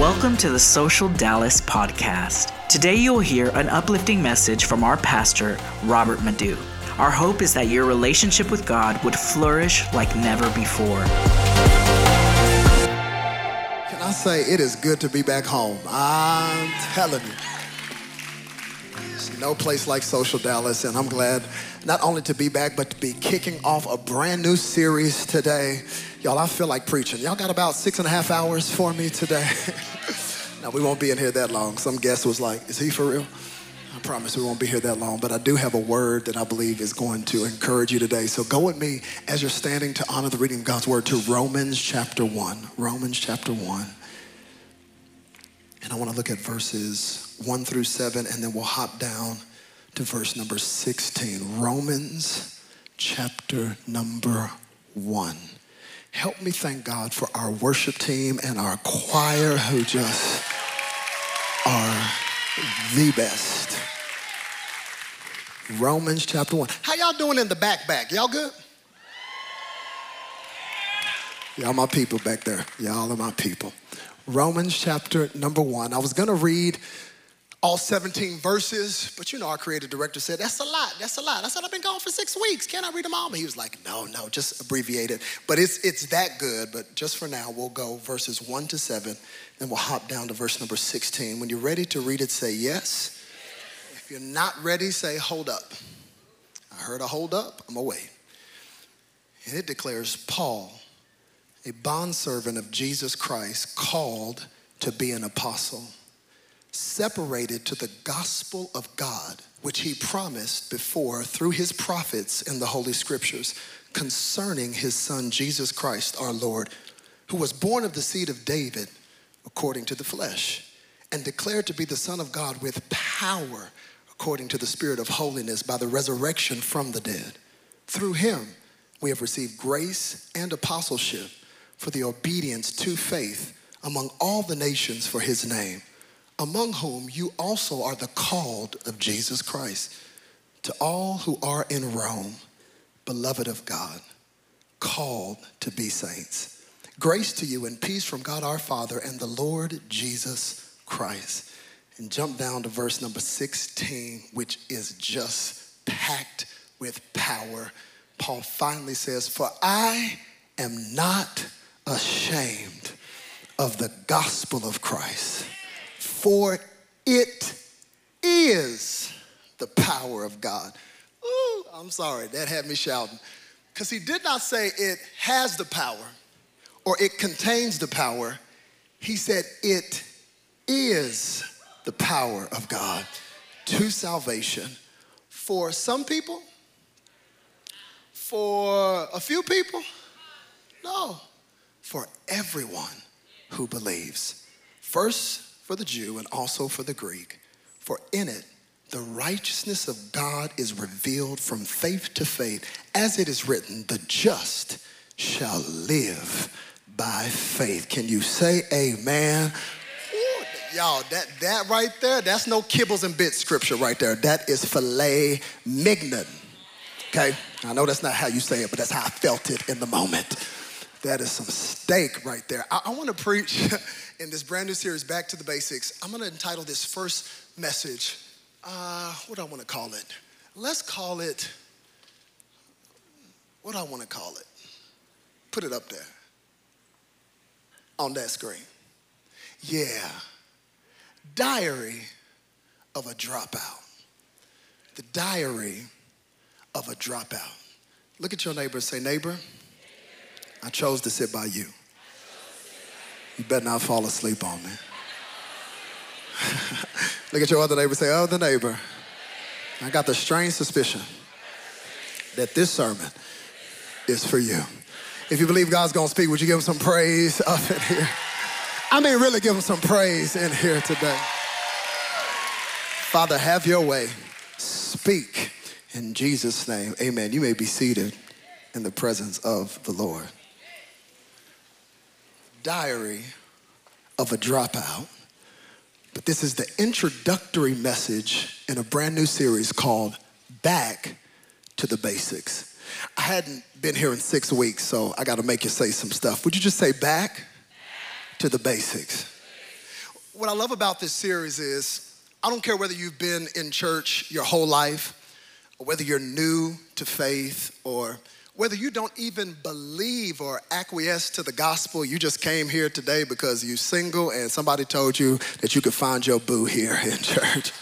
Welcome to the Social Dallas podcast. Today you'll hear an uplifting message from our pastor, Robert Madu. Our hope is that your relationship with God would flourish like never before. Can I say it is good to be back home? I'm telling you. No place like Social Dallas, and I'm glad not only to be back, but to be kicking off a brand new series today. Y'all, I feel like preaching. Y'all got about six and a half hours for me today. now, we won't be in here that long. Some guest was like, Is he for real? I promise we won't be here that long, but I do have a word that I believe is going to encourage you today. So go with me as you're standing to honor the reading of God's word to Romans chapter 1. Romans chapter 1. And I want to look at verses 1 through 7, and then we'll hop down to verse number 16. Romans chapter number 1. Help me thank God for our worship team and our choir who just are the best. Romans chapter 1. How y'all doing in the back back? Y'all good? Y'all my people back there. Y'all are my people. Romans chapter number 1. I was going to read all 17 verses, but you know, our creative director said, That's a lot, that's a lot. I said, I've been gone for six weeks. Can I read them all? But he was like, No, no, just abbreviate it. But it's, it's that good, but just for now, we'll go verses 1 to 7, then we'll hop down to verse number 16. When you're ready to read it, say yes. If you're not ready, say hold up. I heard a hold up, I'm away. And it declares Paul, a bondservant of Jesus Christ, called to be an apostle separated to the gospel of God, which he promised before through his prophets in the Holy Scriptures concerning his son Jesus Christ our Lord, who was born of the seed of David according to the flesh, and declared to be the Son of God with power according to the Spirit of holiness by the resurrection from the dead. Through him we have received grace and apostleship for the obedience to faith among all the nations for his name among whom you also are the called of Jesus Christ. To all who are in Rome, beloved of God, called to be saints. Grace to you and peace from God our Father and the Lord Jesus Christ. And jump down to verse number 16, which is just packed with power. Paul finally says, For I am not ashamed of the gospel of Christ for it is the power of God. Ooh, I'm sorry, that had me shouting. Because he did not say it has the power or it contains the power. He said it is the power of God to salvation for some people, for a few people, no, for everyone who believes. First, for the Jew and also for the Greek. For in it, the righteousness of God is revealed from faith to faith, as it is written, the just shall live by faith. Can you say amen? Y'all, that, that right there, that's no kibbles and bits scripture right there. That is filet mignon. Okay? I know that's not how you say it, but that's how I felt it in the moment. That is some steak right there. I, I want to preach in this brand new series, Back to the Basics. I'm going to entitle this first message, uh, what do I want to call it? Let's call it, what do I want to call it? Put it up there on that screen. Yeah. Diary of a dropout. The diary of a dropout. Look at your neighbor and say, Neighbor, I chose to sit by you. You better not fall asleep on me. Look at your other neighbor say, the neighbor. I got the strange suspicion that this sermon is for you. If you believe God's gonna speak, would you give him some praise up in here? I mean, really give him some praise in here today. Father, have your way. Speak in Jesus' name. Amen. You may be seated in the presence of the Lord diary of a dropout. But this is the introductory message in a brand new series called Back to the Basics. I hadn't been here in six weeks, so I got to make you say some stuff. Would you just say back to the basics? what I love about this series is I don't care whether you've been in church your whole life, or whether you're new to faith, or whether you don't even believe or acquiesce to the gospel, you just came here today because you're single and somebody told you that you could find your boo here in church.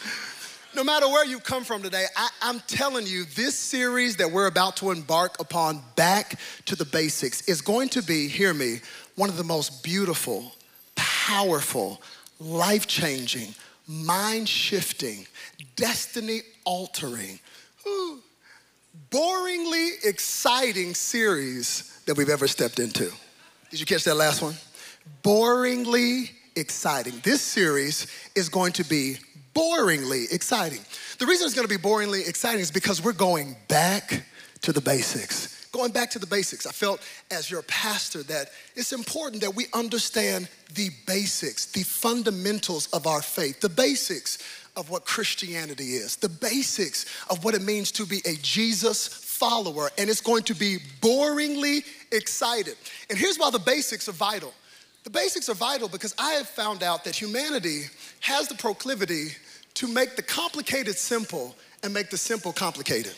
No matter where you come from today, I, am telling you, this series that we're about to embark upon, Back to the Basics, is going to be, hear me, one of the most beautiful, powerful, life changing, mind shifting, destiny altering, boringly exciting series that we've ever stepped into. Did you catch that last one? Boringly exciting. This series is going to be boringly exciting. The reason it's gonna be boringly exciting is because we're going back to the basics going back to the basics, I felt as your pastor that it's important that we understand the basics, the fundamentals of our faith, the basics of what Christianity is, the basics of what it means to be a Jesus follower. And it's going to be boringly excited. And here's why the basics are vital. The basics are vital because I have found out that humanity has the proclivity to make the complicated simple and make the simple complicated.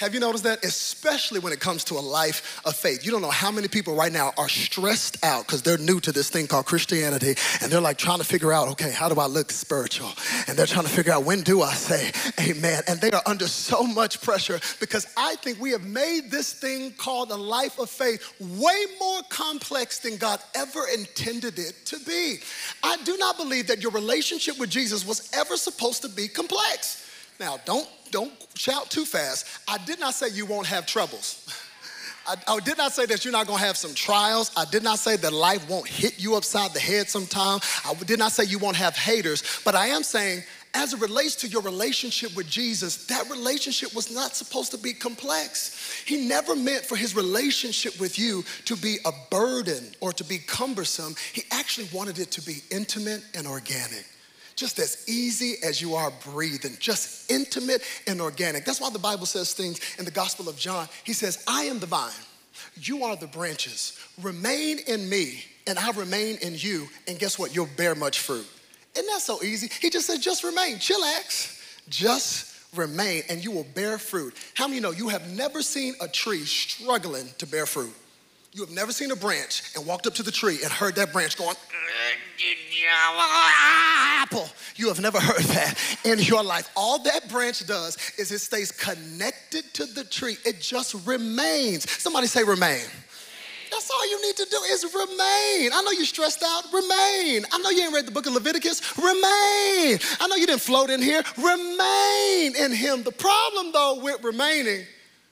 Have you noticed that? Especially when it comes to a life of faith. You don't know how many people right now are stressed out because they're new to this thing called Christianity and they're like trying to figure out, okay, how do I look spiritual? And they're trying to figure out when do I say amen? And they are under so much pressure because I think we have made this thing called a life of faith way more complex than God ever intended it to be. I do not believe that your relationship with Jesus was ever supposed to be complex. Now, don't, don't shout too fast. I did not say you won't have troubles. I, I, did not say that you're not gonna have some trials. I did not say that life won't hit you upside the head sometime. I did not say you won't have haters, but I am saying, as it relates to your relationship with Jesus, that relationship was not supposed to be complex. He never meant for his relationship with you to be a burden or to be cumbersome. He actually wanted it to be intimate and organic just as easy as you are breathing, just intimate and organic. That's why the Bible says things in the Gospel of John. He says, I am the vine, you are the branches. Remain in me, and I remain in you. And guess what? You'll bear much fruit. Isn't that so easy? He just said, just remain, chillax, just remain, and you will bear fruit. How many know you have never seen a tree struggling to bear fruit? You have never seen a branch and walked up to the tree and heard that branch going, apple. You have never heard that in your life. All that branch does is it stays connected to the tree, it just remains. Somebody say, remain. That's all you need to do is remain. I know you're stressed out. Remain. I know you ain't read the book of Leviticus. Remain. I know you didn't float in here. Remain in Him. The problem, though, with remaining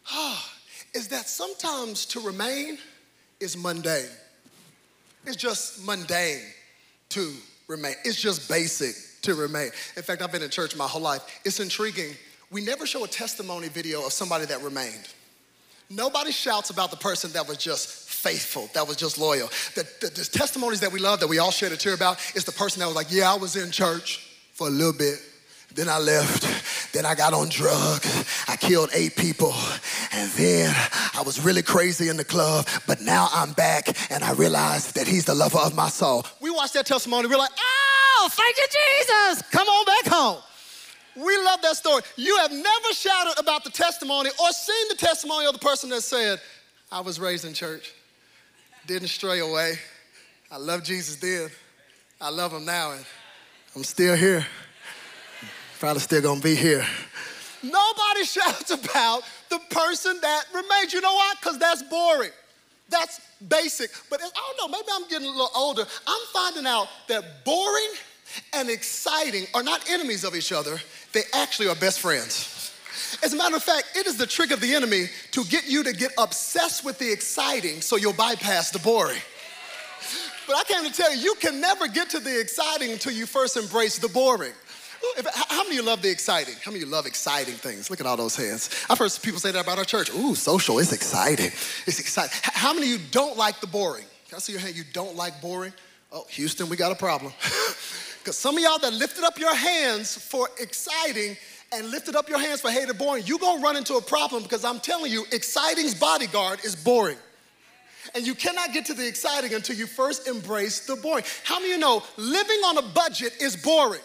is that sometimes to remain is mundane. It's just mundane to remain. It's just basic to remain. In fact, I've been in church my whole life. It's intriguing. We never show a testimony video of somebody that remained. Nobody shouts about the person that was just faithful, that was just loyal. The, the, the testimonies that we love, that we all shed a tear about, is the person that was like, yeah, I was in church for a little bit, then I left. Then I got on drugs. I killed eight people. And then I was really crazy in the club. But now I'm back and I realized that he's the lover of my soul. We watched that testimony. We're like, oh, thank you, Jesus. Come on back home. We love that story. You have never shouted about the testimony or seen the testimony of the person that said, I was raised in church, didn't stray away. I love Jesus then. I love him now, and I'm still here. Probably still gonna be here. Nobody shouts about the person that remains. You know why? Because that's boring. That's basic. But I don't know, maybe I'm getting a little older. I'm finding out that boring and exciting are not enemies of each other, they actually are best friends. As a matter of fact, it is the trick of the enemy to get you to get obsessed with the exciting so you'll bypass the boring. But I came to tell you, you can never get to the exciting until you first embrace the boring. If, how many of you love the exciting? How many of you love exciting things? Look at all those hands. I've heard people say that about our church. Ooh, social, it's exciting. It's exciting. How many of you don't like the boring? Can I see your hand? You don't like boring? Oh, Houston, we got a problem. Because some of y'all that lifted up your hands for exciting and lifted up your hands for hated boring, you're gonna run into a problem because I'm telling you, exciting's bodyguard is boring. And you cannot get to the exciting until you first embrace the boring. How many of you know living on a budget is boring?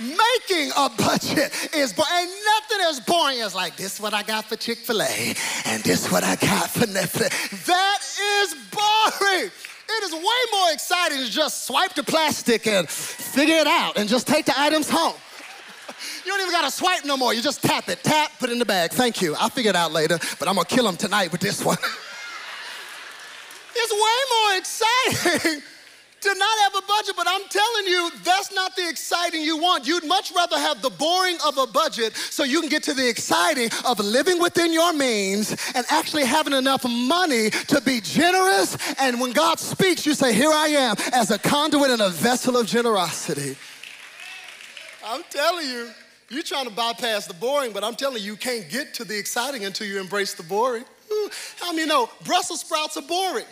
Making a budget is boring. Ain't nothing as boring as like this what I got for Chick-fil-A and this what I got for Netflix. That is boring. It is way more exciting to just swipe the plastic and figure it out and just take the items home. You don't even gotta swipe no more. You just tap it, tap, put it in the bag. Thank you. I'll figure it out later, but I'm gonna kill him tonight with this one. it's way more exciting to not have a budget, but I'm telling you, that's not the exciting you want. You'd much rather have the boring of a budget so you can get to the exciting of living within your means and actually having enough money to be generous. And when God speaks, you say, Here I am as a conduit and a vessel of generosity. I'm telling you, you're trying to bypass the boring, but I'm telling you, you can't get to the exciting until you embrace the boring. Hmm, how many know Brussels sprouts are boring?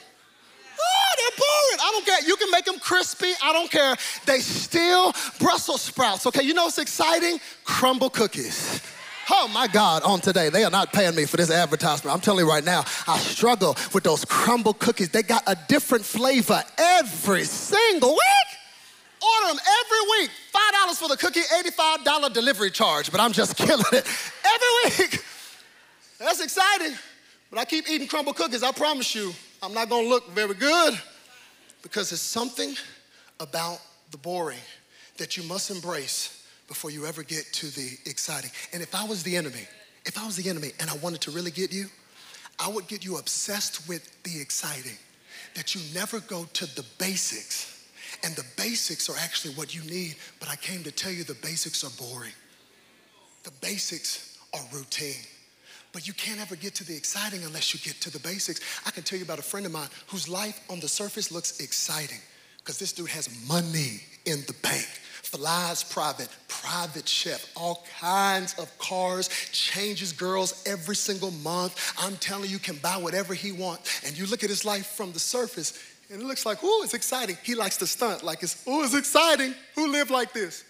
Oh, they're boring. I don't care. You can make them crispy. I don't care. They still Brussels sprouts. Okay, you know what's exciting? Crumbl cookies. Oh my God, on today. They are not paying me for this advertisement. I'm telling you right now, I struggle with those Crumbl cookies. They got a different flavor every single week. Order them every week. $5 for the cookie, $85 delivery charge, but I'm just killing it every week. That's exciting. But I keep eating Crumbl cookies. I promise you, I'm not gonna look very good because there's something about the boring that you must embrace before you ever get to the exciting. And if I was the enemy, if I was the enemy and I wanted to really get you, I would get you obsessed with the exciting, that you never go to the basics and the basics are actually what you need, but I came to tell you the basics are boring. The basics are routine. But you can't ever get to the exciting unless you get to the basics. I can tell you about a friend of mine whose life on the surface looks exciting because this dude has money in the bank. Flies private, private chef, all kinds of cars, changes girls every single month. I'm telling you, can buy whatever he wants. And you look at his life from the surface, and it looks like, ooh, it's exciting. He likes to stunt like it's, ooh, it's exciting. Who live like this?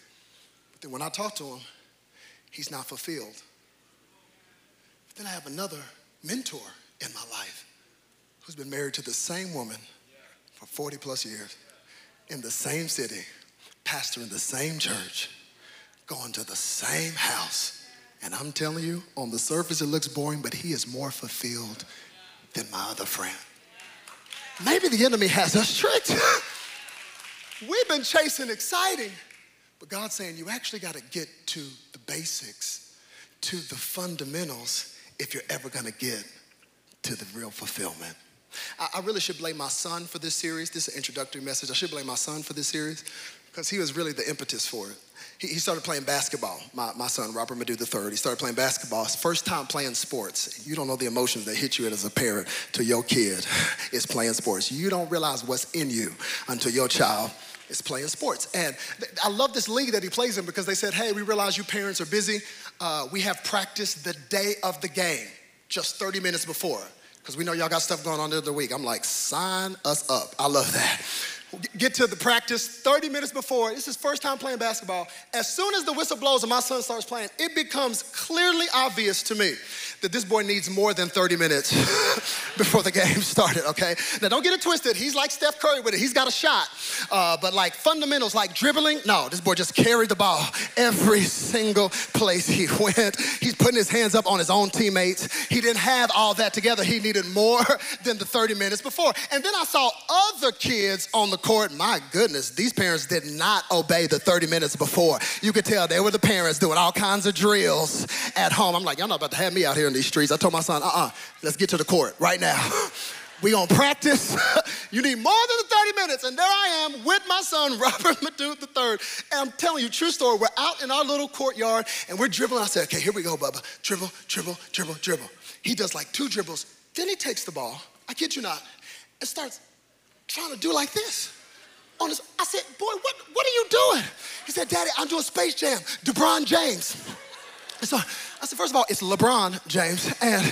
But then when I talk to him, he's not fulfilled. Then I have another mentor in my life who's been married to the same woman for 40 plus years in the same city, pastor in the same church, going to the same house. And I'm telling you, on the surface it looks boring, but he is more fulfilled than my other friend maybe the enemy has us tricked. We've been chasing exciting, but God's saying you actually got to get to the basics, to the fundamentals, if you're ever to get to the real fulfillment. I, I really should blame my son for this series. This is an introductory message. I should blame my son for this series because he was really the impetus for it he, he started playing basketball. My, my son, Robert Madu III, he started playing basketball. His first time playing sports. You don't know the emotions that hit you as a parent to your kid is playing sports. You don't realize what's in you until your child is playing sports. And I love this league that he plays in because they said, hey, we realize you parents are busy. Uh, we have practiced the day of the game, just 30 minutes before, because we know y'all got stuff going on the other week. I'm like, sign us up. I love that get to the practice 30 minutes before. This is first time playing basketball. As soon as the whistle blows and my son starts playing, it becomes clearly obvious to me that this boy needs more than 30 minutes before the game started, okay? Now, don't get it twisted. He's like Steph Curry with it. He's got a shot. Uh, but like fundamentals, like dribbling, no, this boy just carried the ball every single place he went. He's putting his hands up on his own teammates. He didn't have all that together. He needed more than the 30 minutes before. And then I saw other kids on the court. My goodness, these parents did not obey the 30 minutes before. You could tell they were the parents doing all kinds of drills at home. I'm like, y'all not about to have me out here in these streets. I told my son, uh-uh, let's get to the court right now. we gonna practice. you need more than the 30 minutes. And there I am with my son, Robert Madu III. And I'm telling you, true story, we're out in our little courtyard and we're dribbling. I said, okay, here we go, Bubba. Dribble, dribble, dribble, dribble. He does like two dribbles. Then he takes the ball, I kid you not, and starts trying to do like this. On his, I said, boy, what, what are you doing? He said, Daddy, I'm doing Space Jam, LeBron James. And so I said, first of all, it's LeBron James, and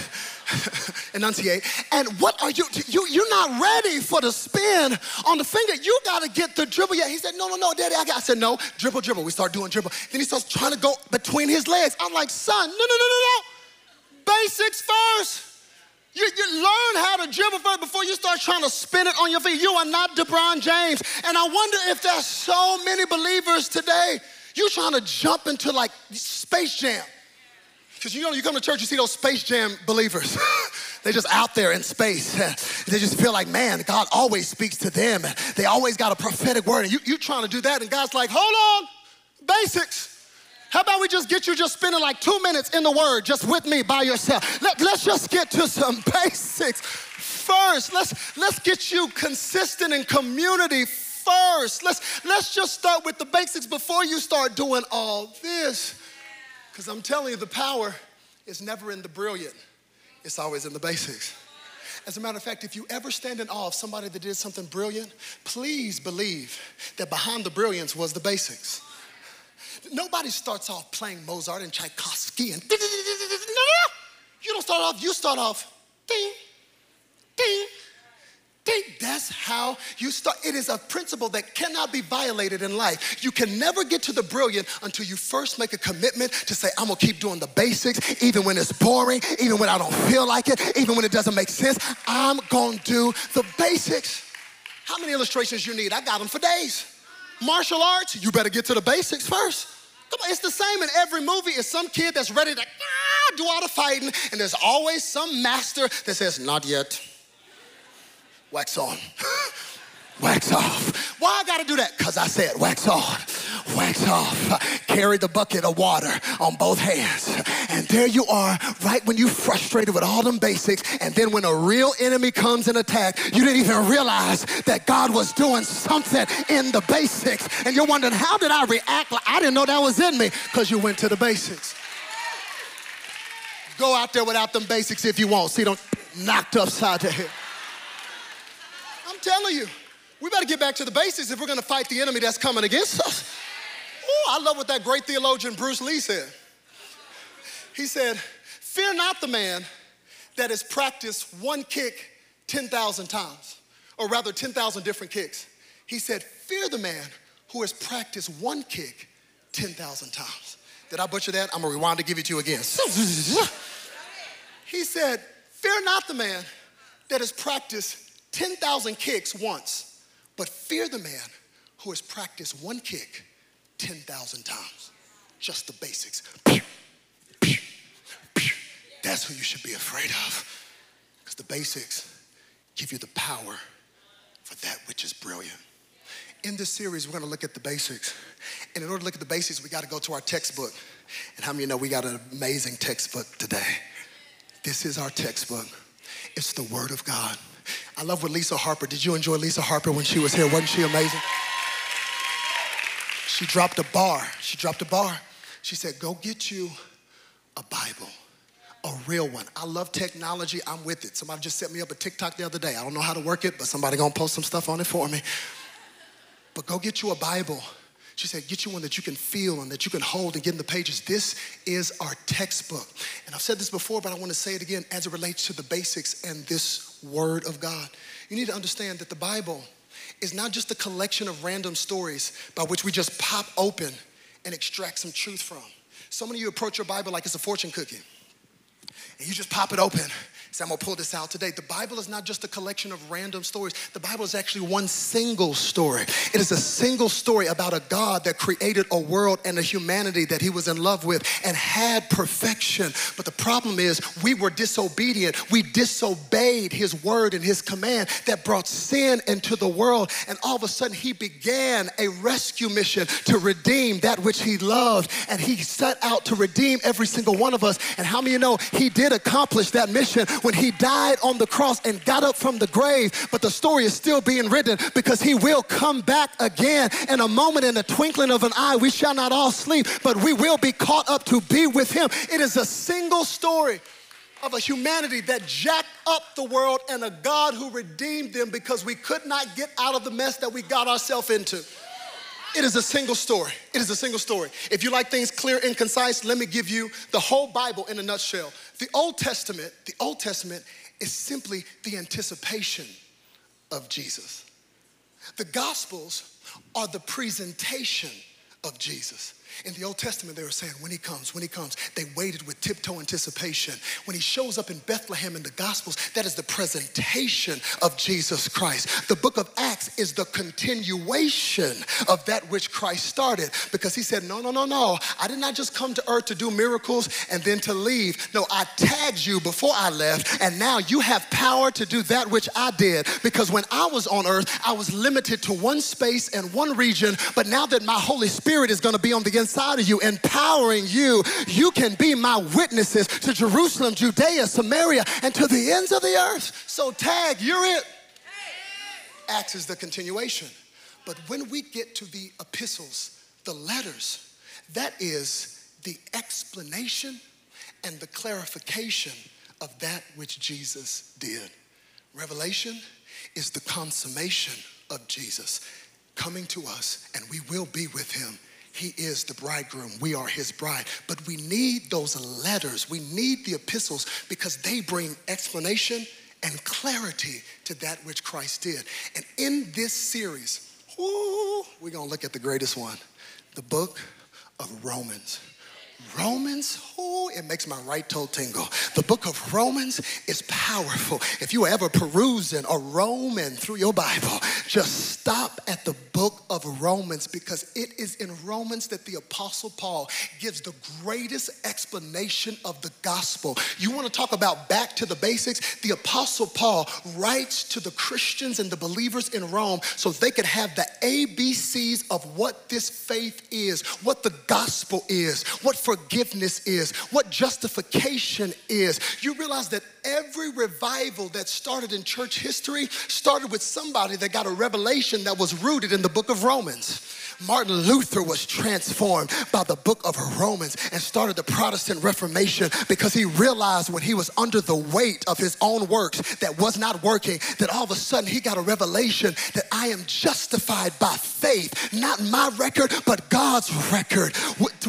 enunciate. And what are you, you, you're not ready for the spin on the finger. You gotta get the dribble. Yeah, he said, no, no, no, daddy, I got, I said, no, dribble, dribble. We start doing dribble. Then he starts trying to go between his legs. I'm like, son, no, no, no, no, no. Basics first. You, you learn how to dribble first before you start trying to spin it on your feet. You are not LeBron James. And I wonder if there's so many believers today, you trying to jump into like Space Jam. Because you know, you come to church, you see those Space Jam believers. They're just out there in space. They just feel like, man, God always speaks to them. They always got a prophetic word. And you, you trying to do that, and God's like, hold on, basics. How about we just get you just spending like two minutes in the Word just with me by yourself? Let, let's just get to some basics first. Let's, let's get you consistent in community first. Let's, let's just start with the basics before you start doing all this. Because I'm telling you, the power is never in the brilliant, it's always in the basics. As a matter of fact, if you ever stand in awe of somebody that did something brilliant, please believe that behind the brilliance was the basics. Nobody starts off playing Mozart and Tchaikovsky and no, you don't start off, you start off ding, ding, ding. That's how you start. It is a principle that cannot be violated in life. You can never get to the brilliant until you first make a commitment to say, I'm gonna keep doing the basics, even when it's boring, even when I don't feel like it, even when it doesn't make sense. I'm gonna do the basics. How many illustrations you need? I got them for days. Martial arts, you better get to the basics first. Come on, it's the same in every movie. It's some kid that's ready to ah, do all the fighting, and there's always some master that says, Not yet. Wax on. wax off. Why I gotta do that? Because I said wax on, wax off. Carry the bucket of water on both hands. And there you are, right when you frustrated with all them basics. And then when a real enemy comes and attack, you didn't even realize that God was doing something in the basics. And you're wondering, how did I react? I didn't know that was in me because you went to the basics. Go out there without them basics if you want. See them knocked upside the head. I'm telling you. We better get back to the basics if we're gonna fight the enemy that's coming against us. Oh, I love what that great theologian Bruce Lee said. He said, Fear not the man that has practiced one kick 10,000 times, or rather 10,000 different kicks. He said, Fear the man who has practiced one kick 10,000 times. Did I butcher that? I'm gonna rewind to give it to you again. he said, Fear not the man that has practiced 10,000 kicks once but fear the man who has practiced one kick 10,000 times. Just the basics. That's who you should be afraid of. Because the basics give you the power for that which is brilliant. In this series, we're to look at the basics. And in order to look at the basics, we got to go to our textbook. And how many know we got an amazing textbook today? This is our textbook. It's the Word of God. I love what Lisa Harper, did you enjoy Lisa Harper when she was here? Wasn't she amazing? She dropped a bar. She dropped a bar. She said, Go get you a Bible, a real one. I love technology. I'm with it. Somebody just set me up a TikTok the other day. I don't know how to work it, but somebody gonna post some stuff on it for me. But go get you a Bible she said, Get you one that you can feel and that you can hold and get in the pages. This is our textbook. And I've said this before, but I want to say it again as it relates to the basics and this Word of God. You need to understand that the Bible is not just a collection of random stories by which we just pop open and extract some truth from. So many of you approach your Bible like it's a fortune cookie. And you just pop it open so I'm gonna pull this out today. The Bible is not just a collection of random stories. The Bible is actually one single story. It is a single story about a God that created a world and a humanity that he was in love with and had perfection. But the problem is we were disobedient. We disobeyed his word and his command that brought sin into the world. And all of a sudden he began a rescue mission to redeem that which he loved. And he set out to redeem every single one of us. And how many you know he did accomplish that mission when he died on the cross and got up from the grave, but the story is still being written because he will come back again. In a moment, in a twinkling of an eye, we shall not all sleep, but we will be caught up to be with him. It is a single story of a humanity that jacked up the world and a God who redeemed them because we could not get out of the mess that we got ourselves into. It is a single story. It is a single story. If you like things clear and concise, let me give you the whole Bible in a nutshell. The Old Testament, the Old Testament is simply the anticipation of Jesus. The Gospels are the presentation of Jesus. In the Old Testament, they were saying, when he comes, when he comes, they waited with tiptoe anticipation. When he shows up in Bethlehem in the Gospels, that is the presentation of Jesus Christ. The book of Acts is the continuation of that which Christ started because he said, No, no, no, no. I did not just come to earth to do miracles and then to leave. No, I tagged you before I left, and now you have power to do that which I did because when I was on earth, I was limited to one space and one region, but now that my Holy Spirit is going to be on the inside, inside of you, empowering you, you can be my witnesses to Jerusalem, Judea, Samaria, and to the ends of the earth. So, tag, you're it. Acts is the continuation. But when we get to the epistles, the letters, that is the explanation and the clarification of that which Jesus did. Revelation is the consummation of Jesus coming to us, and we will be with him he is the bridegroom. We are his bride. But we need those letters. We need the epistles because they bring explanation and clarity to that which Christ did. And in this series, ooh, we're going to look at the greatest one the book of Romans. Romans, it makes my right toe tingle. The book of Romans is powerful. If you ever perusing or roaming through your Bible, just stop at the book of Romans because it is in Romans that the Apostle Paul gives the greatest explanation of the gospel. You want to talk about back to the basics? The Apostle Paul writes to the Christians and the believers in Rome so they could have the ABCs of what this faith is, what the gospel is, what forgiveness is, what justification is. You realize that every revival that started in church history started with somebody that got a revelation that was rooted in the book of Romans. Martin Luther was transformed by the book of Romans and started the Protestant Reformation because he realized when he was under the weight of his own works that was not working, that all of a sudden he got a revelation that I am justified by faith, not my record, but God's record.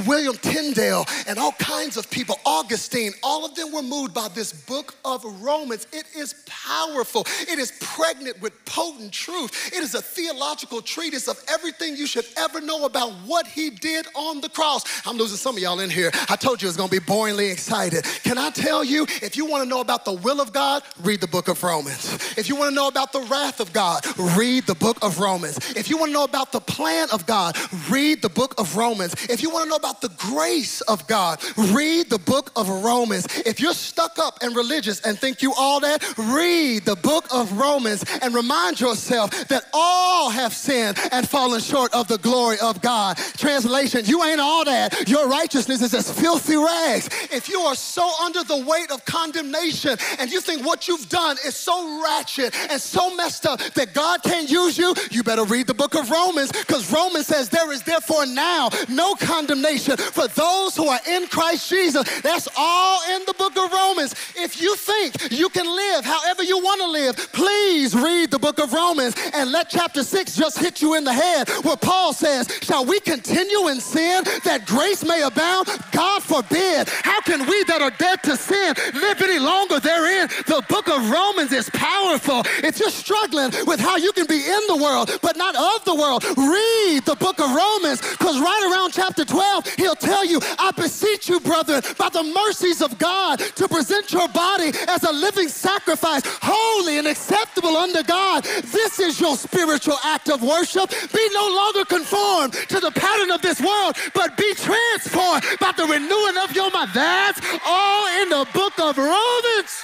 William Tyndale and all kinds of people, Augustine, all of them were moved by this book of Romans. It is powerful, it is pregnant with potent truth. It is a theological treatise of everything you should ever know about what he did on the cross. I'm losing some of y'all in here. I told you it's gonna be boringly excited. Can I tell you, if you wanna know about the will of God, read the book of Romans. If you wanna know about the wrath of God, read the book of Romans. If you wanna know about the plan of God, read the book of Romans. If you wanna know about the grace of God, read the book of Romans. If you're stuck up and religious and think you all that, read the book of Romans and remind yourself that all have sinned and fallen short of the glory of God. Translation, you ain't all that. Your righteousness is as filthy rags. If you are so under the weight of condemnation and you think what you've done is so ratchet and so messed up that God can't use you, you better read the book of Romans because Romans says there is therefore now no condemnation for those who are in Christ Jesus. That's all in the book of Romans. If you think you can live however you want to live, please read the book of Romans and let chapter 6 just hit you in the head where Paul says, Shall we continue in sin that grace may abound? God forbid. How can we that are dead to sin live any longer therein? The book of Romans is powerful. If you're struggling with how you can be in the world but not of the world, read the book of Romans because right around chapter 12, he'll tell you, I beseech you, brethren, by the mercies of God, to present your body as a living sacrifice, holy and acceptable unto God. This is your spiritual act of worship. Be no longer conformed to the pattern of this world, but be transformed by the renewing of your mind. That's all in the book of Romans.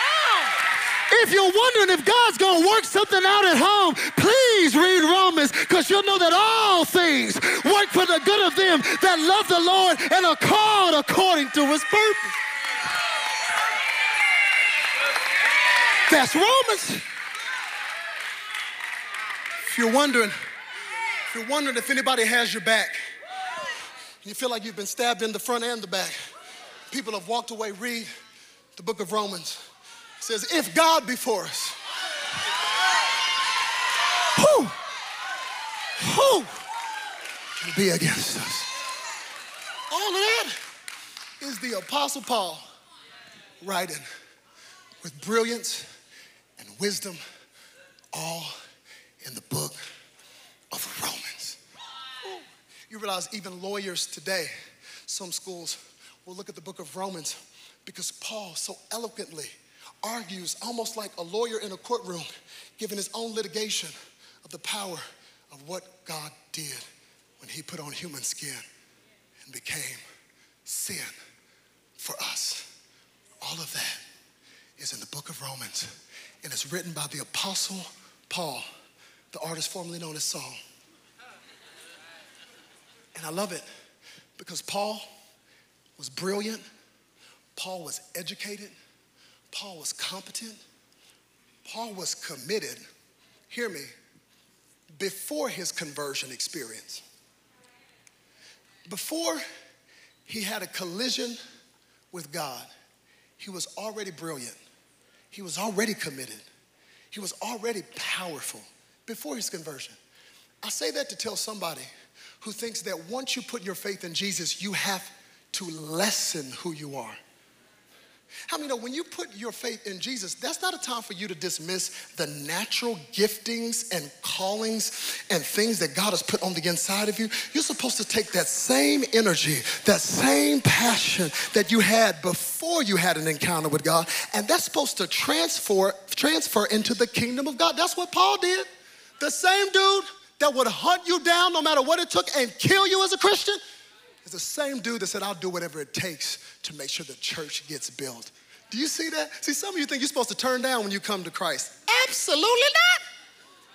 Ah! If you're wondering if God's to work something out at home, please read Romans because you'll know that all things work for the good of them that love the Lord and are called according to his purpose. That's Romans. If you're wondering, you're wondering if anybody has your back, you feel like you've been stabbed in the front and the back, people have walked away, read the book of Romans. It says, if God be for us, who, who can be against us? All of that is the Apostle Paul writing with brilliance and wisdom, all in the book of Romans. You realize even lawyers today, some schools will look at the book of Romans because Paul so eloquently argues, almost like a lawyer in a courtroom, giving his own litigation of the power of what God did when he put on human skin and became sin for us. All of that is in the book of Romans, and it's written by the Apostle Paul, the artist formerly known as Saul. And I love it because Paul was brilliant, Paul was educated, Paul was competent, Paul was committed. Hear me, before his conversion experience. Before he had a collision with God, he was already brilliant. He was already committed. He was already powerful before his conversion. I say that to tell somebody who thinks that once you put your faith in Jesus, you have to lessen who you are. How many know when you put your faith in Jesus, that's not a time for you to dismiss the natural giftings and callings and things that God has put on the inside of you? You're supposed to take that same energy, that same passion that you had before you had an encounter with God, and that's supposed to transfer, transfer into the kingdom of God. That's what Paul did. The same dude that would hunt you down no matter what it took and kill you as a Christian is the same dude that said, I'll do whatever it takes to make sure the church gets built. Do you see that? See, some of you think you're supposed to turn down when you come to Christ. Absolutely not.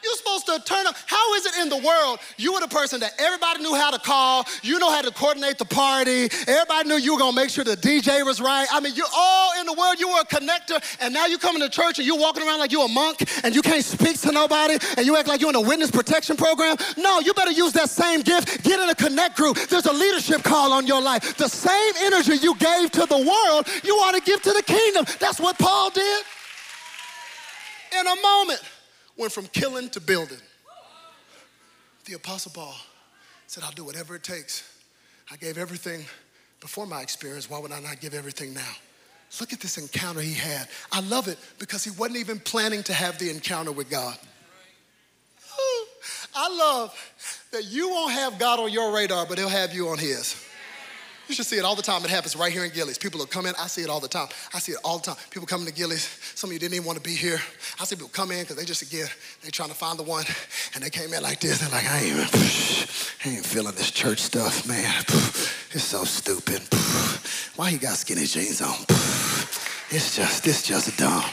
You're supposed to turn up. How is it in the world you were the person that everybody knew how to call, you know how to coordinate the party, everybody knew you were gonna make sure the DJ was right. I mean, you're all in the world, you were a connector, and now you come into church and you're walking around like you're a monk and you can't speak to nobody and you act like you're in a witness protection program. No, you better use that same gift. Get in a connect group. There's a leadership call on your life. The same energy you gave to the world, you ought to give to the kingdom. That's what Paul did. In a moment went from killing to building. The Apostle Paul said, I'll do whatever it takes. I gave everything before my experience. Why would I not give everything now? Look at this encounter he had. I love it because he wasn't even planning to have the encounter with God. I love that you won't have God on your radar, but he'll have you on his. You should see it all the time. It happens right here in Gilley's. People come in. I see it all the time. I see it all the time. People coming to Gilley's. Some of you didn't even want to be here. I see people come in because they just, again, they trying to find the one. And they came in like this. They're like, I ain't even, I ain't feeling this church stuff, man. It's so stupid. Why he got skinny jeans on? It's just, it's just dumb.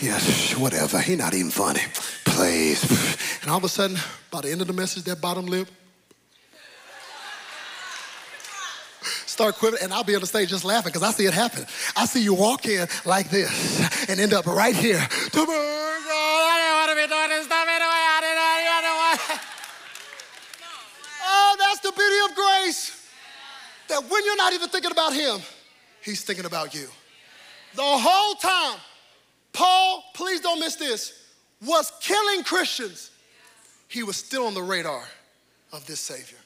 Yeah, whatever. He not even funny. Please. And all of a sudden, by the end of the message, that bottom lip, start quivering, and I'll be on the stage just laughing because I see it happen. I see you walk in like this and end up right here. Oh, that's the beauty of grace. That when you're not even thinking about him, he's thinking about you. The whole time, Paul, please don't miss this, was killing Christians. He was still on the radar of this Savior,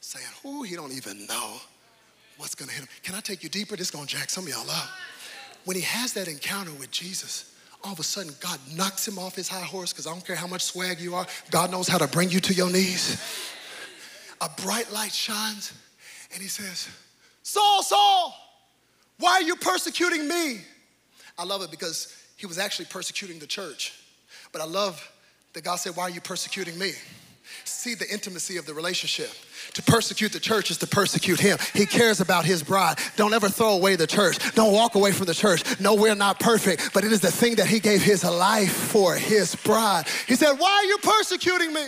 saying, Who he don't even know what's gonna hit him. Can I take you deeper? This is gonna jack some of y'all up. When he has that encounter with Jesus, all of a sudden God knocks him off his high horse because I don't care how much swag you are, God knows how to bring you to your knees. A bright light shines and he says, Saul, Saul, why are you persecuting me? I love it because he was actually persecuting the church. But I love that God said, Why are you persecuting me? See the intimacy of the relationship. To persecute the church is to persecute him. He cares about his bride. Don't ever throw away the church. Don't walk away from the church. No, we're not perfect, but it is the thing that he gave his life for his bride. He said, Why are you persecuting me?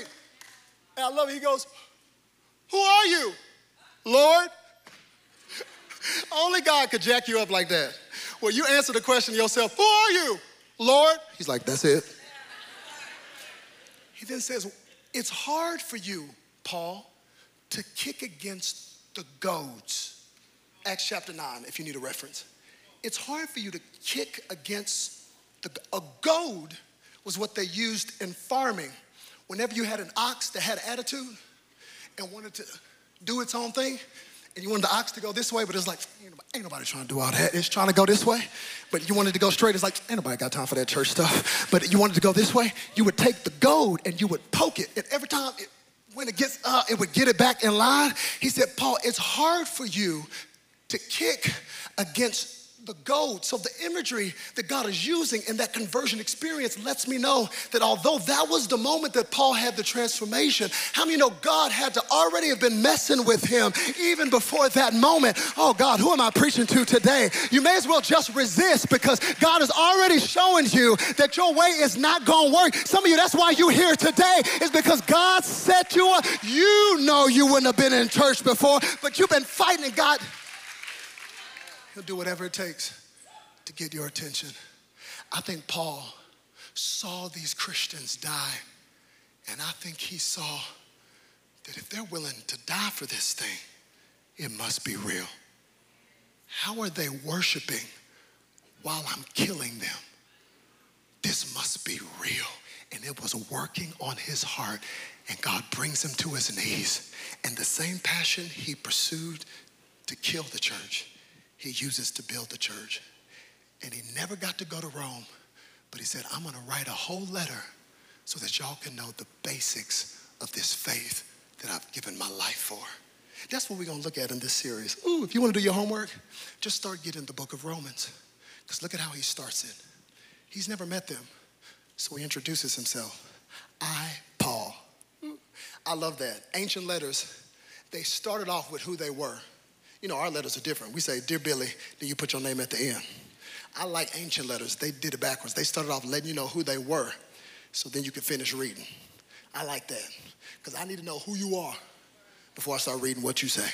And I love it. He goes, Who are you? Lord? Only God could jack you up like that. Well, you answer the question yourself, Who are you? Lord? He's like, That's it. He then says, It's hard for you, Paul, to kick against the goads. Acts chapter 9, if you need a reference. It's hard for you to kick against the a goad was what they used in farming. Whenever you had an ox that had attitude and wanted to do its own thing, and you wanted the ox to go this way, but it's like, ain't nobody, ain't nobody, trying to do all that. It's trying to go this way, but you wanted to go straight. It's like, ain't nobody got time for that church stuff. But you wanted to go this way, you would take the goad and you would poke it. And every time it when it gets up, uh, it would get it back in line. He said, Paul, it's hard for you to kick against the goad. So the imagery that God is using in that conversion experience lets me know that although that was the moment that Paul had the transformation, how many know God had to already have been messing with him even before that moment? Oh God, who am I preaching to today? You may as well just resist because God is already showing you that your way is not gonna work. Some of you, that's why you're here today, is because God set you up. You know you wouldn't have been in church before, but you've been fighting and God He'll do whatever it takes to get your attention. I think Paul saw these Christians die, and I think he saw that if they're willing to die for this thing, it must be real. How are they worshiping while I'm killing them? This must be real. And it was working on his heart, and God brings him to his knees. And the same passion he pursued to kill the church, he uses to build the church. And he never got to go to Rome, but he said, I'm going to write a whole letter so that y'all can know the basics of this faith that I've given my life for. That's what we're going to look at in this series. Ooh, if you want to do your homework, just start getting the book of Romans. Because look at how he starts it. He's never met them, so he introduces himself. I, Paul. I love that. Ancient letters, they started off with who they were. You know, our letters are different. We say, Dear Billy, then you put your name at the end. I like ancient letters. They did it backwards. They started off letting you know who they were so then you can finish reading. I like that because I need to know who you are before I start reading what you say.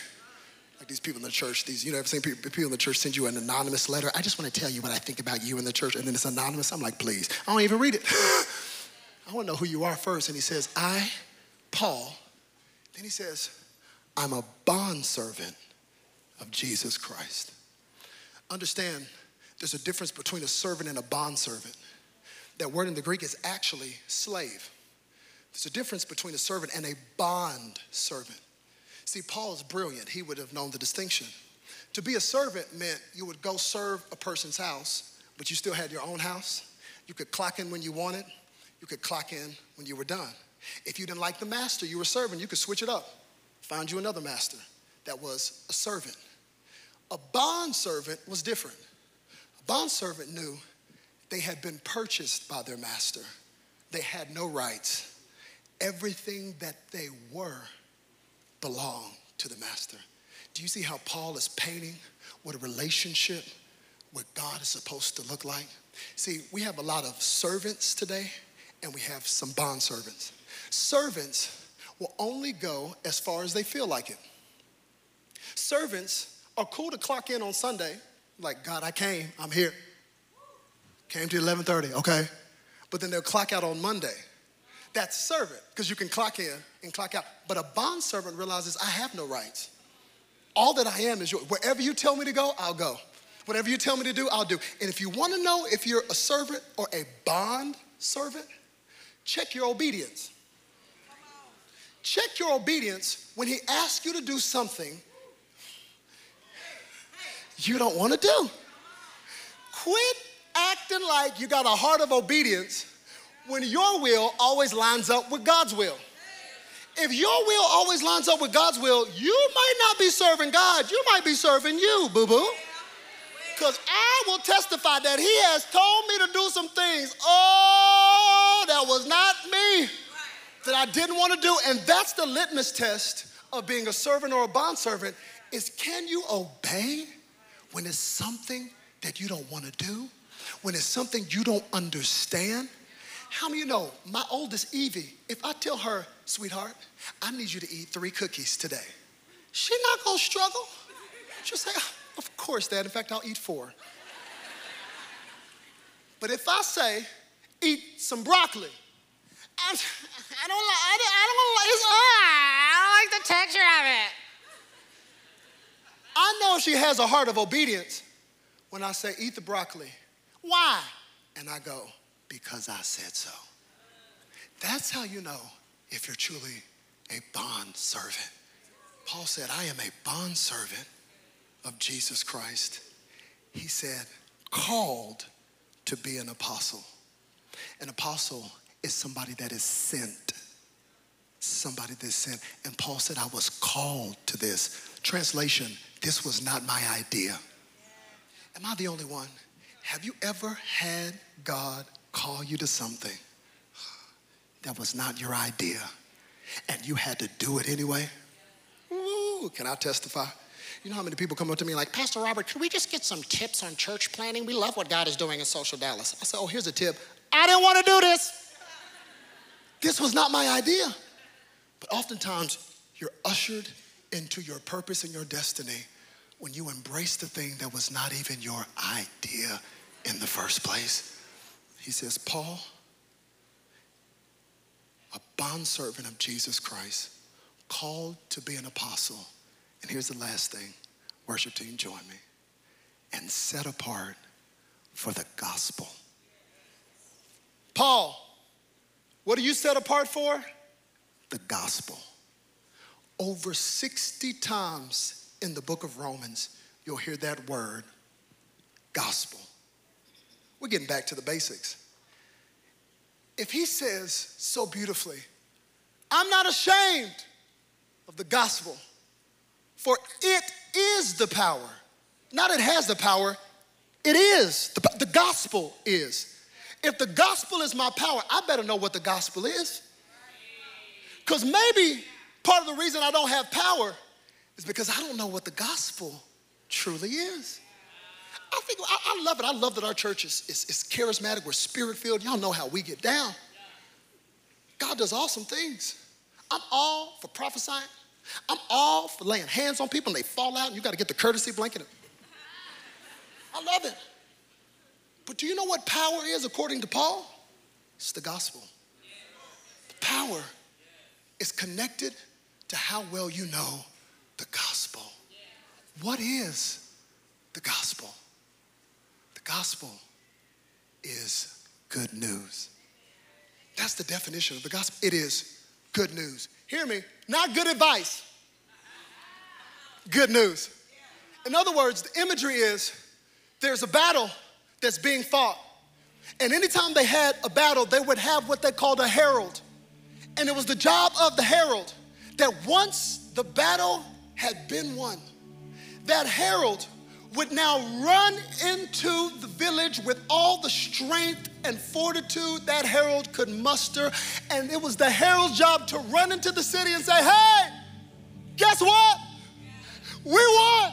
Like these people in the church, these, you know, I've seen people, people in the church send you an anonymous letter. I just want to tell you what I think about you in the church, and then it's anonymous. I'm like, please, I don't even read it. I want to know who you are first. And he says, I, Paul, then he says, I'm a bondservant of Jesus Christ. Understand, there's a difference between a servant and a bondservant. That word in the Greek is actually slave. There's a difference between a servant and a bond servant. See, Paul is brilliant. He would have known the distinction. To be a servant meant you would go serve a person's house, but you still had your own house. You could clock in when you wanted, you could clock in when you were done. If you didn't like the master you were serving, you could switch it up, find you another master that was a servant. A bond servant was different. A bond servant knew they had been purchased by their master. They had no rights. Everything that they were belonged to the master. Do you see how Paul is painting what a relationship with God is supposed to look like? See, we have a lot of servants today, and we have some bond servants. Servants will only go as far as they feel like it. Servants are cool to clock in on Sunday, like, God, I came, I'm here. Came to 11:30, okay. But then they'll clock out on Monday. That's servant, because you can clock in and clock out. But a bond servant realizes I have no rights. All that I am is yours. Wherever you tell me to go, I'll go. Whatever you tell me to do, I'll do. And if you want to know if you're a servant or a bond servant, check your obedience. Check your obedience when he asks you to do something you don't want to do. Quit acting like you got a heart of obedience when your will always lines up with God's will. If your will always lines up with God's will, you might not be serving God, you might be serving you, boo boo. Because I will testify that He has told me to do some things. Oh, that was not me, that I didn't want to do. And that's the litmus test of being a servant or a bondservant is can you obey when it's something that you don't want to do, when it's something you don't understand. How many you know my oldest Evie, if I tell her, sweetheart, I need you to eat three cookies today, she's not gonna struggle. She'll say, Of course, Dad. In fact, I'll eat four. But if I say, eat some broccoli, I, I don't like, I don't, I don't it's, ah, I don't like the texture of it. I know she has a heart of obedience when I say, eat the broccoli. Why? And I go, because I said so. That's how you know if you're truly a bond servant. Paul said, I am a bond servant of Jesus Christ. He said, called to be an apostle. An apostle is somebody that is sent somebody this sent. And Paul said, I was called to this. Translation, this was not my idea. Am I the only one? Have you ever had God call you to something that was not your idea and you had to do it anyway? Can I testify? You know how many people come up to me like, Pastor Robert, could we just get some tips on church planning? We love what God is doing in Social Dallas. I said, Oh, here's a tip. I didn't want to do this. This was not my idea. But oftentimes, you're ushered into your purpose and your destiny when you embrace the thing that was not even your idea in the first place. He says, Paul, a bondservant of Jesus Christ, called to be an apostle. And here's the last thing worship team, join me. And set apart for the gospel. Paul, what are you set apart for? The gospel. Over 60 times in the book of Romans, you'll hear that word, gospel. We're getting back to the basics. If he says so beautifully, I'm not ashamed of the gospel, for it is the power. Not it has the power, it is. The, the gospel is. If the gospel is my power, I better know what the gospel is. Because maybe part of the reason I don't have power is because I don't know what the gospel truly is. I think I, I love it. I love that our church is, is, is charismatic. We're spirit filled. Y'all know how we get down. God does awesome things. I'm all for prophesying. I'm all for laying hands on people and they fall out and you got to get the courtesy blanket. I love it. But do you know what power is according to Paul? It's the gospel. The power is connected to how well you know the gospel. What is the gospel? The gospel is good news. That's the definition of the gospel. It is good news. Hear me, not good advice. Good news. In other words, the imagery is there's a battle that's being fought. And anytime they had a battle, they would have what they called a herald. And it was the job of the herald that once the battle had been won, that herald would now run into the village with all the strength and fortitude that herald could muster. And it was the herald's job to run into the city and say, Hey, guess what? We won.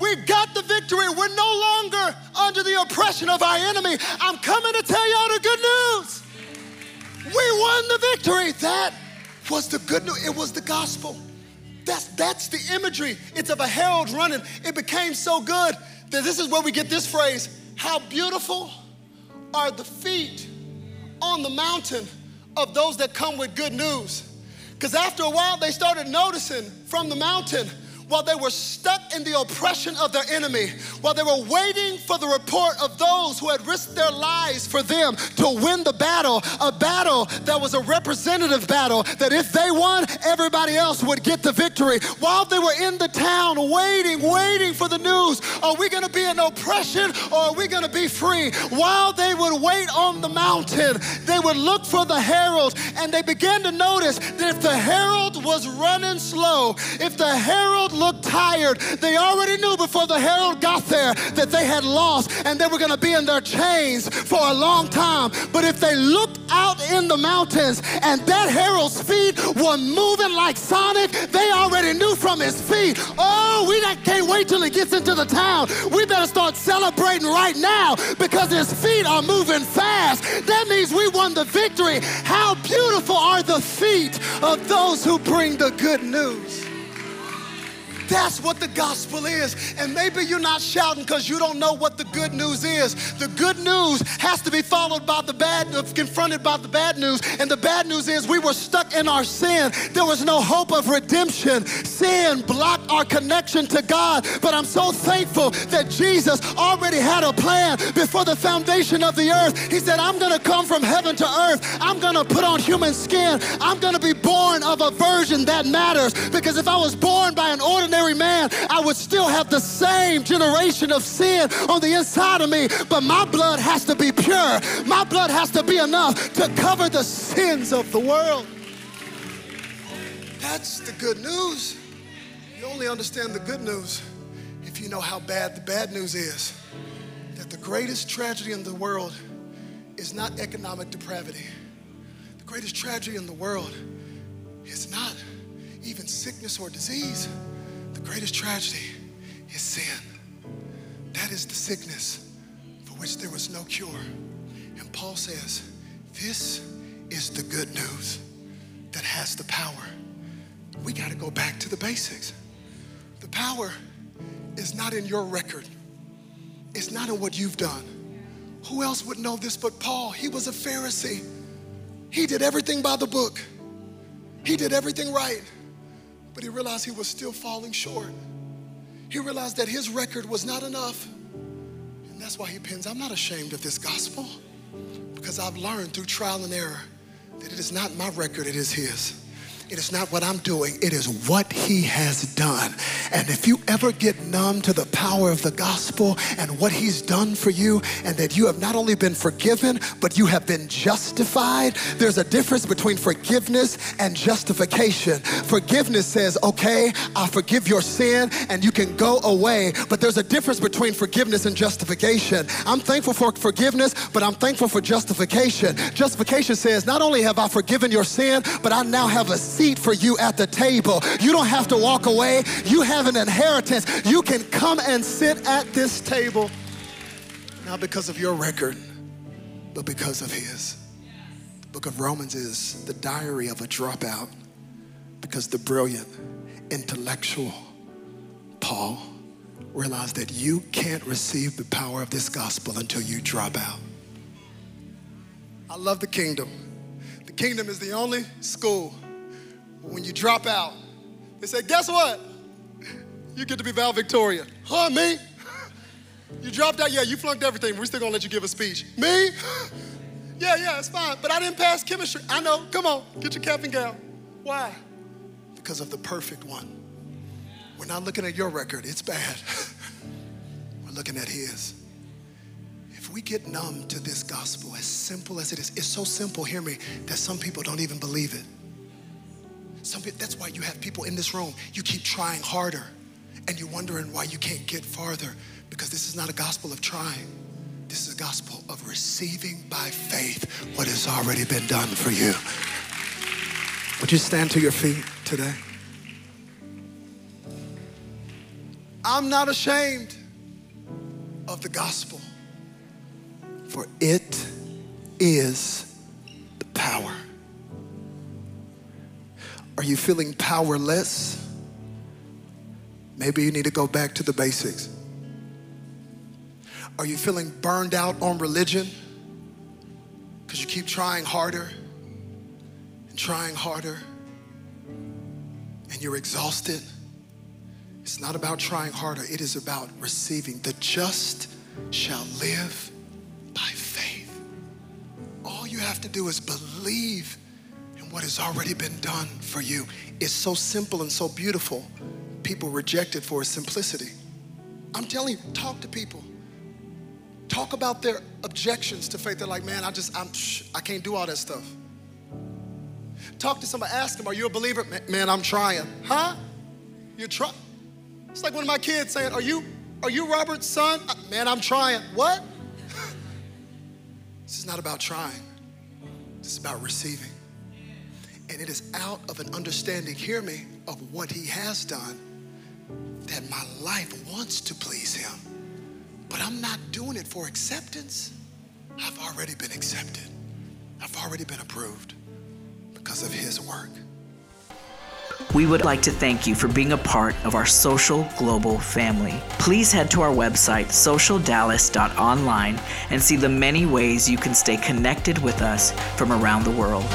We got the victory. We're no longer under the oppression of our enemy. I'm coming to tell y'all the good news. We won the victory. That was the good news. It was the gospel. That's, that's the imagery. It's of a herald running. It became so good that this is where we get this phrase How beautiful are the feet on the mountain of those that come with good news. Because after a while, they started noticing from the mountain while they were stuck in the oppression of their enemy, while they were waiting for the report of those who had risked their lives for them to win the battle, a battle that was a representative battle, that if they won, everybody else would get the victory. While they were in the town waiting, waiting for the news, are we gonna be in oppression or are we gonna be free? While they would wait on the mountain, they would look for the herald and they began to notice that if the herald was running slow, if the herald looked tired. They already knew before the herald got there that they had lost and they were going to be in their chains for a long time. But if they looked out in the mountains and that herald's feet were moving like Sonic, they already knew from his feet, oh, we can't wait till he gets into the town. We better start celebrating right now because his feet are moving fast. That means we won the victory. How beautiful are the feet of those who bring the good news. That's what the gospel is. And maybe you're not shouting because you don't know what the good news is. The good news has to be followed by the bad, uh, confronted by the bad news. And the bad news is we were stuck in our sin. There was no hope of redemption. Sin blocked our connection to God. But I'm so thankful that Jesus already had a plan before the foundation of the earth. He said, I'm going to come from heaven to earth. I'm going to put on human skin. I'm going to be born of a virgin that matters. Because if I was born by an ordinary ordinary man, I would still have the same generation of sin on the inside of me. But my blood has to be pure. My blood has to be enough to cover the sins of the world. That's the good news. You only understand the good news if you know how bad the bad news is. That the greatest tragedy in the world is not economic depravity. The greatest tragedy in the world is not even sickness or disease. The greatest tragedy is sin. That is the sickness for which there was no cure. And Paul says, This is the good news that has the power. We got to go back to the basics. The power is not in your record, it's not in what you've done. Who else would know this but Paul? He was a Pharisee. He did everything by the book, he did everything right, but he realized he was still falling short. He realized that his record was not enough. And that's why he pens, I'm not ashamed of this gospel because I've learned through trial and error that it is not my record, it is his. It is not what I'm doing, it is what He has done. And if you ever get numb to the power of the gospel and what He's done for you, and that you have not only been forgiven, but you have been justified, there's a difference between forgiveness and justification. Forgiveness says, okay, I forgive your sin and you can go away. But there's a difference between forgiveness and justification. I'm thankful for forgiveness, but I'm thankful for justification. Justification says, not only have I forgiven your sin, but I now have a seat for you at the table. You don't have to walk away. You have an inheritance. You can come and sit at this table, not because of your record, but because of His. The book of Romans is the diary of a dropout because the brilliant, intellectual Paul realized that you can't receive the power of this gospel until you drop out. I love the kingdom. The kingdom is the only school when you drop out, they say, guess what? You get to be valedictorian. Huh, me? You dropped out? Yeah, you flunked everything. We're still gonna let you give a speech. Me? Yeah, yeah, it's fine. But I didn't pass chemistry. I know. Come on, get your cap and gown. Why? Because of the perfect one. We're not looking at your record, it's bad. We're looking at his. If we get numb to this gospel, as simple as it is, it's so simple, hear me, that some people don't even believe it. Some people, that's why you have people in this room. You keep trying harder and you're wondering why you can't get farther because this is not a gospel of trying. This is a gospel of receiving by faith what has already been done for you. Would you stand to your feet today? I'm not ashamed of the gospel, for it is the power. Are you feeling powerless? Maybe you need to go back to the basics. Are you feeling burned out on religion? Because you keep trying harder and trying harder and you're exhausted. It's not about trying harder, it is about receiving. The just shall live by faith. All you have to do is believe what has already been done for you is so simple and so beautiful. People reject it for its simplicity. I'm telling you, talk to people. Talk about their objections to faith. They're like, man, I just, I'm, I can't do all that stuff. Talk to somebody, ask them, are you a believer? Man, I'm trying. Huh? You're trying? It's like one of my kids saying, are you, are you Robert's son? Uh, man, I'm trying. What? this is not about trying. This is about receiving. And it is out of an understanding, hear me, of what he has done that my life wants to please him. But I'm not doing it for acceptance. I've already been accepted, I've already been approved because of his work. We would like to thank you for being a part of our social global family. Please head to our website, socialdallas.online, and see the many ways you can stay connected with us from around the world.